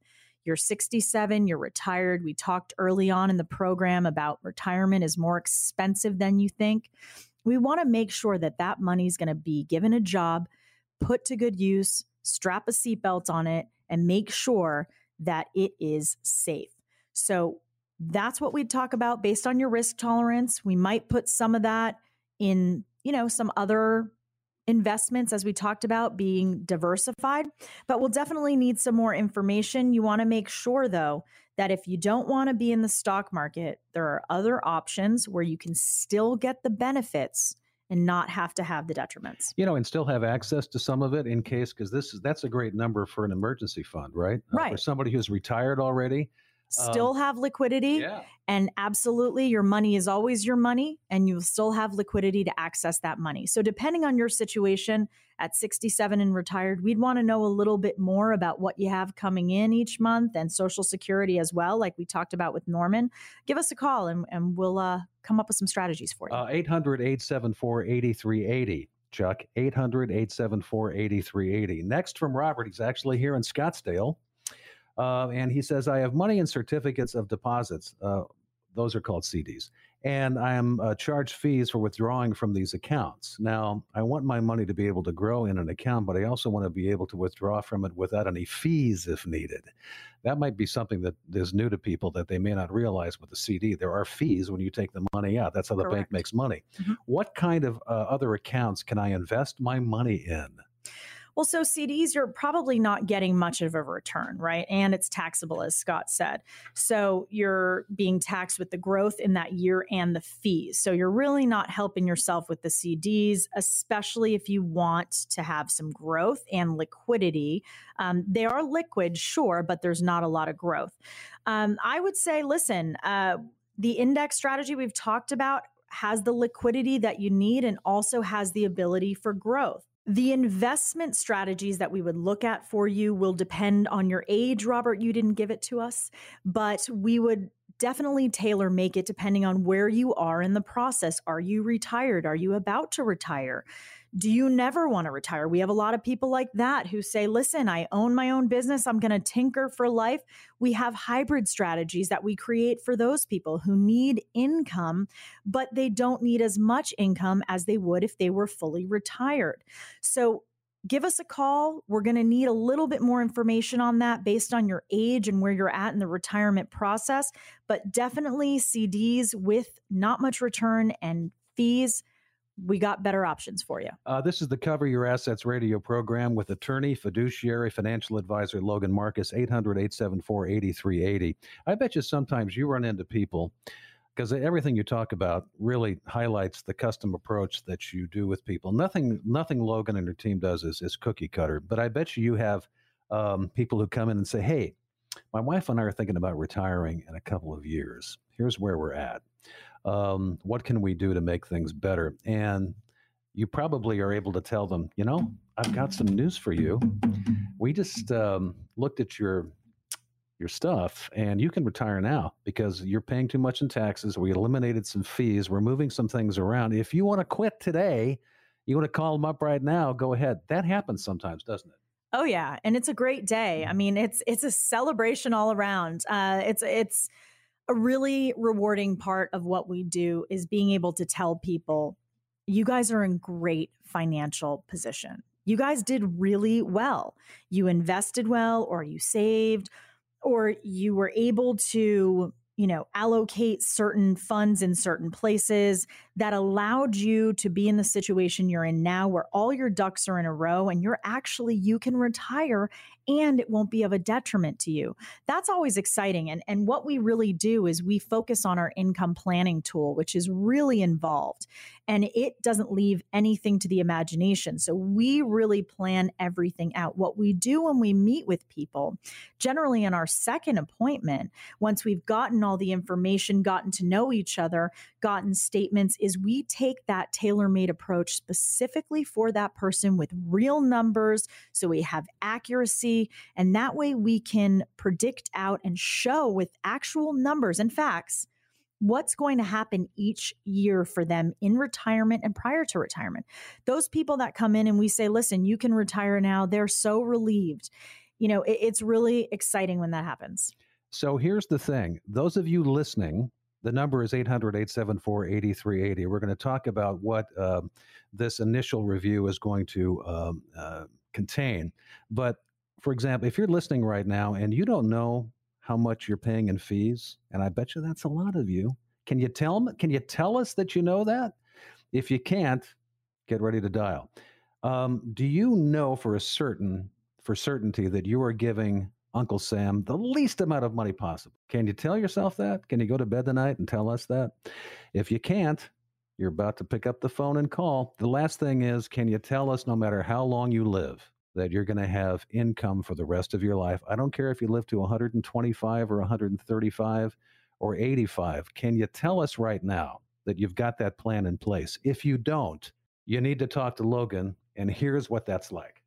You're 67, you're retired. We talked early on in the program about retirement is more expensive than you think. We want to make sure that that money is going to be given a job, put to good use, strap a seatbelt on it, and make sure that it is safe. So that's what we'd talk about based on your risk tolerance. We might put some of that in, you know, some other investments as we talked about being diversified, but we'll definitely need some more information. You want to make sure though that if you don't want to be in the stock market, there are other options where you can still get the benefits and not have to have the detriments. You know, and still have access to some of it in case because this is that's a great number for an emergency fund, right? Right. Uh, for somebody who's retired already, still um, have liquidity. Yeah. And absolutely, your money is always your money, and you'll still have liquidity to access that money. So, depending on your situation at 67 and retired, we'd want to know a little bit more about what you have coming in each month and Social Security as well, like we talked about with Norman. Give us a call and, and we'll uh, come up with some strategies for you. Uh, 800 874 8380. Chuck, 800 874 8380. Next from Robert, he's actually here in Scottsdale. Uh, and he says, I have money and certificates of deposits. Uh, those are called CDs. And I am uh, charged fees for withdrawing from these accounts. Now, I want my money to be able to grow in an account, but I also want to be able to withdraw from it without any fees if needed. That might be something that is new to people that they may not realize with a CD. There are fees when you take the money out. That's how the Correct. bank makes money. Mhm. What kind of uh, other accounts can I invest my money in? Well, so CDs, you're probably not getting much of a return, right? And it's taxable, as Scott said. So you're being taxed with the growth in that year and the fees. So you're really not helping yourself with the CDs, especially if you want to have some growth and liquidity. Um, they are liquid, sure, but there's not a lot of growth. Um, I would say, listen, uh, the index strategy we've talked about has the liquidity that you need and also has the ability for growth. The investment strategies that we would look at for you will depend on your age. Robert, you didn't give it to us, but we would definitely tailor make it depending on where you are in the process. Are you retired? Are you about to retire? Do you never want to retire? We have a lot of people like that who say, listen, I own my own business. I'm going to tinker for life. We have hybrid strategies that we create for those people who need income, but they don't need as much income as they would if they were fully retired. So give us a call. We're going to need a little bit more information on that based on your age and where you're at in the retirement process. But definitely CDs with not much return and fees we got better options for you. Uh, this is the Cover Your Assets radio program with attorney, fiduciary, financial advisor Logan Marcus, 800 874 8380. I bet you sometimes you run into people because everything you talk about really highlights the custom approach that you do with people. Nothing, nothing Logan and her team does is, is cookie cutter. But I bet you you have um, people who come in and say, "Hey, my wife and I are thinking about retiring in a couple of years. Here's where we're at. Um, what can we do to make things better?" And you probably are able to tell them, you know, I've got some news for you. We just um, looked at your your stuff and you can retire now because you're paying too much in taxes. We eliminated some fees. We're moving some things around. If you want to quit today, you want to call them up right now, go ahead. That happens sometimes, doesn't it? Oh yeah, and it's a great day. I mean, it's it's a celebration all around. Uh, it's it's a really rewarding part of what we do is being able to tell people, you guys are in great financial position. You guys did really well. You invested well, or you saved, or you were able to you know, allocate certain funds in certain places that allowed you to be in the situation you're in now where all your ducks are in a row and you're actually, you can retire and it won't be of a detriment to you. That's always exciting. And, and what we really do is we focus on our income planning tool, which is really involved and it doesn't leave anything to the imagination. So we really plan everything out. What we do when we meet with people, generally in our second appointment, once we've gotten all the information, gotten to know each other, gotten statements, is we take that tailor made approach specifically for that person with real numbers. So we have accuracy, and that way we can predict out and show with actual numbers and facts what's going to happen each year for them in retirement and prior to retirement. Those people that come in and we say, listen, you can retire now, they're so relieved. You know, it, it's really exciting when that happens. So here's the thing those of you listening, the number is 800 874 8380. We're going to talk about what uh, this initial review is going to um, uh, contain. But for example, if you're listening right now and you don't know how much you're paying in fees, and I bet you that's a lot of you. Can you tell? Can you tell us that you know that? If you can't, get ready to dial. Um, do you know for a certain for certainty that you are giving Uncle Sam the least amount of money possible? Can you tell yourself that? Can you go to bed tonight and tell us that? If you can't, you're about to pick up the phone and call. The last thing is, can you tell us no matter how long you live? That you're going to have income for the rest of your life. I don't care if you live to 125 or 135 or 85. Can you tell us right now that you've got that plan in place? If you don't, you need to talk to Logan, and here's what that's like.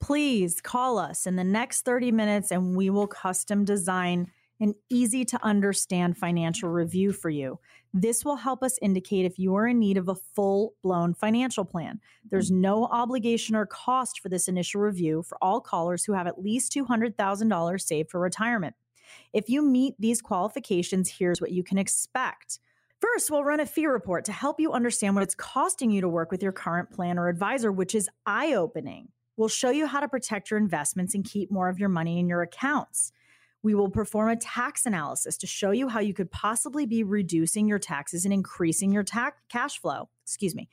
Please call us in the next 30 minutes and we will custom design an easy to understand financial review for you. This will help us indicate if you are in need of a full blown financial plan. There's mm-hmm. no obligation or cost for this initial review for all callers who have at least $200,000 saved for retirement. If you meet these qualifications, here's what you can expect. First, we'll run a fee report to help you understand what it's costing you to work with your current plan or advisor, which is eye opening. We'll show you how to protect your investments and keep more of your money in your accounts. We will perform a tax analysis to show you how you could possibly be reducing your taxes and increasing your tax cash flow. Excuse me.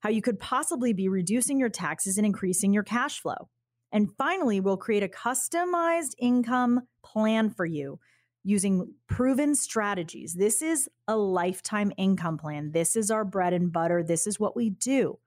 How you could possibly be reducing your taxes and increasing your cash flow. And finally, we'll create a customized income plan for you using proven strategies. This is a lifetime income plan. This is our bread and butter. This is what we do.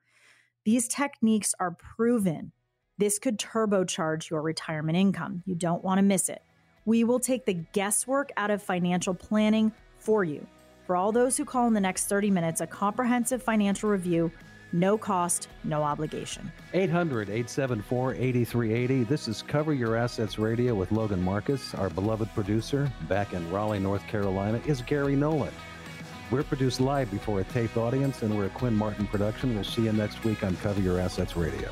These techniques are proven. This could turbocharge your retirement income. You don't want to miss it. We will take the guesswork out of financial planning for you. For all those who call in the next 30 minutes, a comprehensive financial review, no cost, no obligation. 800 874 8380. This is Cover Your Assets Radio with Logan Marcus. Our beloved producer back in Raleigh, North Carolina is Gary Nolan. We're produced live before a taped audience, and we're a Quinn Martin production. We'll see you next week on Cover Your Assets Radio.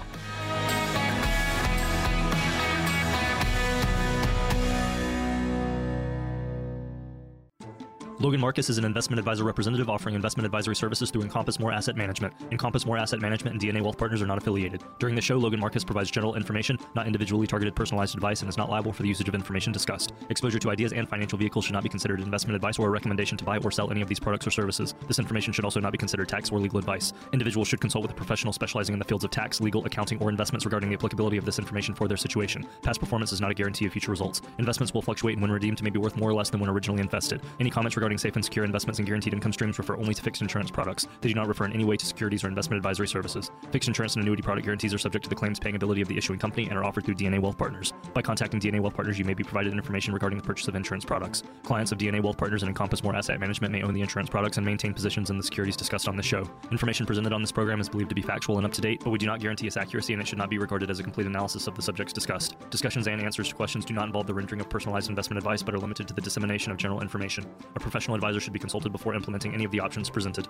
Logan Marcus is an investment advisor representative offering investment advisory services through Encompass More Asset Management. Encompass More Asset Management and DNA Wealth Partners are not affiliated. During the show, Logan Marcus provides general information, not individually targeted personalized advice, and is not liable for the usage of information discussed. Exposure to ideas and financial vehicles should not be considered investment advice or a recommendation to buy or sell any of these products or services. This information should also not be considered tax or legal advice. Individuals should consult with a professional specializing in the fields of tax, legal, accounting, or investments regarding the applicability of this information for their situation. Past performance is not a guarantee of future results. Investments will fluctuate and when redeemed may be worth more or less than when originally invested. Any comments regarding regarding safe and secure investments and guaranteed income streams refer only to fixed insurance products. They do not refer in any way to securities or investment advisory services. Fixed insurance and annuity product guarantees are subject to the claims paying ability of the issuing company and are offered through DNA Wealth Partners. By contacting DNA Wealth Partners, you may be provided information regarding the purchase of insurance products. Clients of DNA Wealth Partners and Encompass More Asset Management may own the insurance products and maintain positions in the securities discussed on this show. Information presented on this program is believed to be factual and up to date, but we do not guarantee its accuracy and it should not be regarded as a complete analysis of the subjects discussed. Discussions and answers to questions do not involve the rendering of personalized investment advice but are limited to the dissemination of general information. A professional advisor should be consulted before implementing any of the options presented.